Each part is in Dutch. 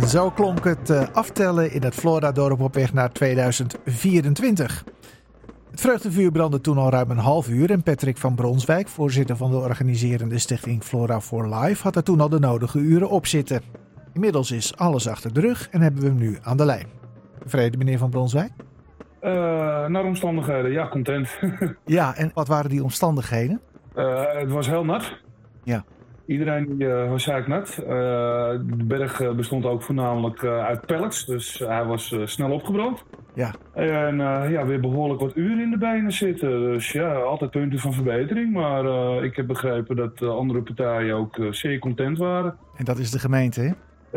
Zo klonk het uh, aftellen in het Flora-dorp op weg naar 2024. Het vreugdevuur brandde toen al ruim een half uur en Patrick van Bronswijk, voorzitter van de organiserende stichting Flora for Life, had er toen al de nodige uren op zitten. Inmiddels is alles achter de rug en hebben we hem nu aan de lijn. Vrede, meneer van Bronswijk? Uh, naar omstandigheden, ja, content. ja, en wat waren die omstandigheden? Uh, het was heel nat. Ja. Iedereen die, uh, was nat. de berg bestond ook voornamelijk uit pellets, dus hij was snel opgebrand. Ja. En ja, weer behoorlijk wat uren in de benen zitten. Dus ja, altijd punten van verbetering. Maar ik heb begrepen dat andere partijen ook zeer content waren. En dat is de gemeente, hè?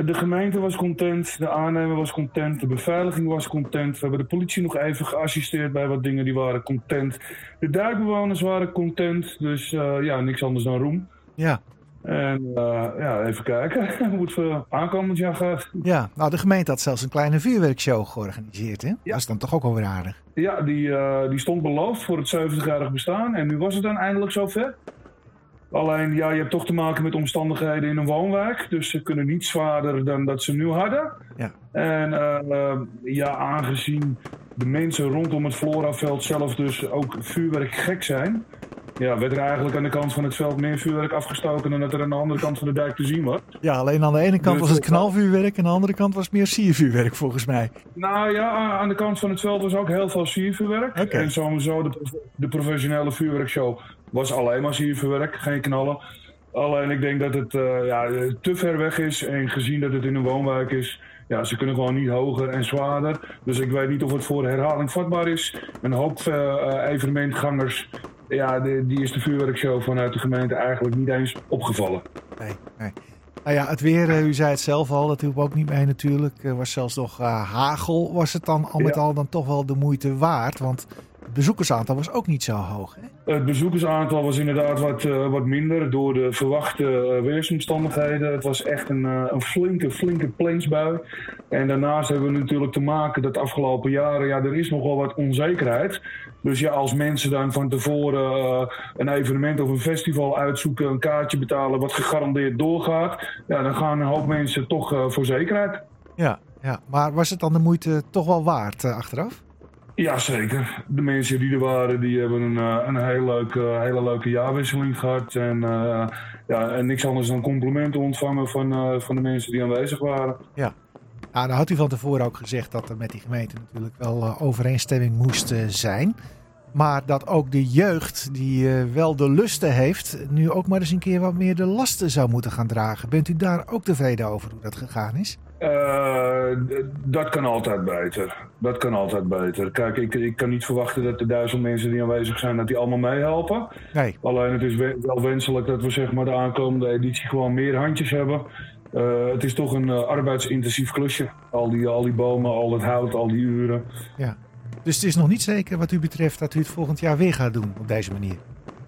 De gemeente was content, de aannemer was content, de beveiliging was content. We hebben de politie nog even geassisteerd bij wat dingen, die waren content. De duikbewoners waren content, dus uh, ja, niks anders dan roem. Ja. En uh, ja, even kijken hoe het voor aankomend jaar gaat. Ja, nou de gemeente had zelfs een kleine vuurwerkshow georganiseerd, hè? Ja. Dat is dan toch ook alweer aardig. Ja, die, uh, die stond beloofd voor het 70-jarig bestaan en nu was het dan eindelijk zover. Alleen, ja, je hebt toch te maken met omstandigheden in een woonwijk. Dus ze kunnen niet zwaarder dan dat ze nu hadden. Ja. En uh, ja, aangezien de mensen rondom het Floraveld zelf dus ook vuurwerk gek zijn... Ja, werd er eigenlijk aan de kant van het veld meer vuurwerk afgestoken dan dat er aan de andere kant van de dijk te zien was. Ja, alleen aan de ene kant dus was het knalvuurwerk en aan de andere kant was het meer siervuurwerk volgens mij. Nou ja, aan de kant van het veld was ook heel veel siervuurwerk. Okay. En sowieso de, de professionele vuurwerkshow was alleen maar siervuurwerk, geen knallen. Alleen ik denk dat het uh, ja, te ver weg is en gezien dat het in een woonwijk is, ja, ze kunnen gewoon niet hoger en zwaarder. Dus ik weet niet of het voor herhaling vatbaar is. Een hoop uh, evenementgangers, ja, de, die is de vuurwerkshow vanuit de gemeente eigenlijk niet eens opgevallen. Nee, nee. Nou ja, het weer, u zei het zelf al, dat hielp ook niet mee natuurlijk. Er was zelfs nog uh, hagel. Was het dan al met ja. al dan toch wel de moeite waard? Want bezoekersaantal was ook niet zo hoog. Hè? Het bezoekersaantal was inderdaad wat, uh, wat minder door de verwachte uh, weersomstandigheden. Het was echt een, uh, een flinke, flinke plainsbui. En daarnaast hebben we natuurlijk te maken dat de afgelopen jaren, ja, er is nogal wat onzekerheid. Dus ja, als mensen dan van tevoren een evenement of een festival uitzoeken, een kaartje betalen wat gegarandeerd doorgaat, ja, dan gaan een hoop mensen toch voor zekerheid. Ja, ja, maar was het dan de moeite toch wel waard achteraf? Ja, zeker. De mensen die er waren, die hebben een, een heel leuke, hele leuke jaarwisseling gehad. En, uh, ja, en niks anders dan complimenten ontvangen van, uh, van de mensen die aanwezig waren. Ja. Nou, dan had u van tevoren ook gezegd dat er met die gemeente natuurlijk wel overeenstemming moest zijn. Maar dat ook de jeugd, die wel de lusten heeft, nu ook maar eens een keer wat meer de lasten zou moeten gaan dragen. Bent u daar ook tevreden over hoe dat gegaan is? Uh, dat kan altijd beter. Dat kan altijd beter. Kijk, ik, ik kan niet verwachten dat de duizend mensen die aanwezig zijn, dat die allemaal meehelpen. Nee. Alleen het is wel wenselijk dat we zeg maar, de aankomende editie gewoon meer handjes hebben. Uh, het is toch een uh, arbeidsintensief klusje. Al die, al die bomen, al het hout, al die uren. Ja. Dus het is nog niet zeker wat u betreft dat u het volgend jaar weer gaat doen op deze manier?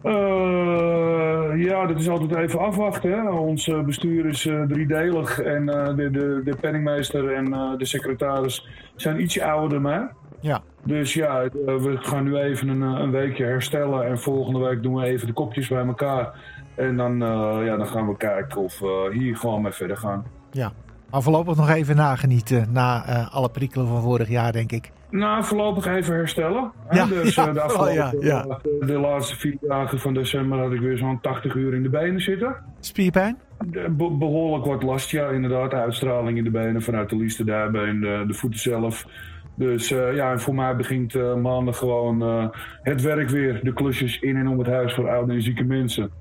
Uh, ja, dat is altijd even afwachten. Hè. Ons bestuur is uh, driedelig en de, de, de penningmeester en de secretaris zijn ietsje ouder dan mij. Ja. Dus ja, we gaan nu even een, een, weekje herstellen en volgende week doen we even de kopjes bij elkaar. En dan, ja, dan gaan we kijken of we hier gewoon mee verder gaan. Ja, maar voorlopig nog even nagenieten na alle prikkelen van vorig jaar, denk ik. Nou, voorlopig even herstellen. Ja, dus ja, de, afgelopen, ja, ja. de laatste vier dagen van december had ik weer zo'n 80 uur in de benen zitten. Spierpijn? Be behoorlijk wat last, ja, inderdaad. Uitstraling in de benen vanuit de liefste daarbeen, de, de voeten zelf. Dus uh, ja, en voor mij begint uh, maandag gewoon uh, het werk weer. De klusjes in en om het huis voor oude en zieke mensen.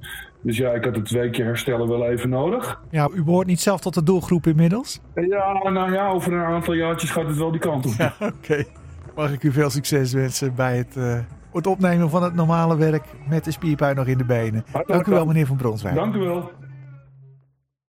Dus ja, ik had het weekje herstellen wel even nodig. Ja, u behoort niet zelf tot de doelgroep inmiddels? Ja, nou ja, over een aantal jaartjes gaat het wel die kant op. Ja, Oké. Okay. Mag ik u veel succes wensen bij het, uh, het opnemen van het normale werk met de spierpijn nog in de benen. Dank u wel, meneer Van Bronswijk. Dank u wel.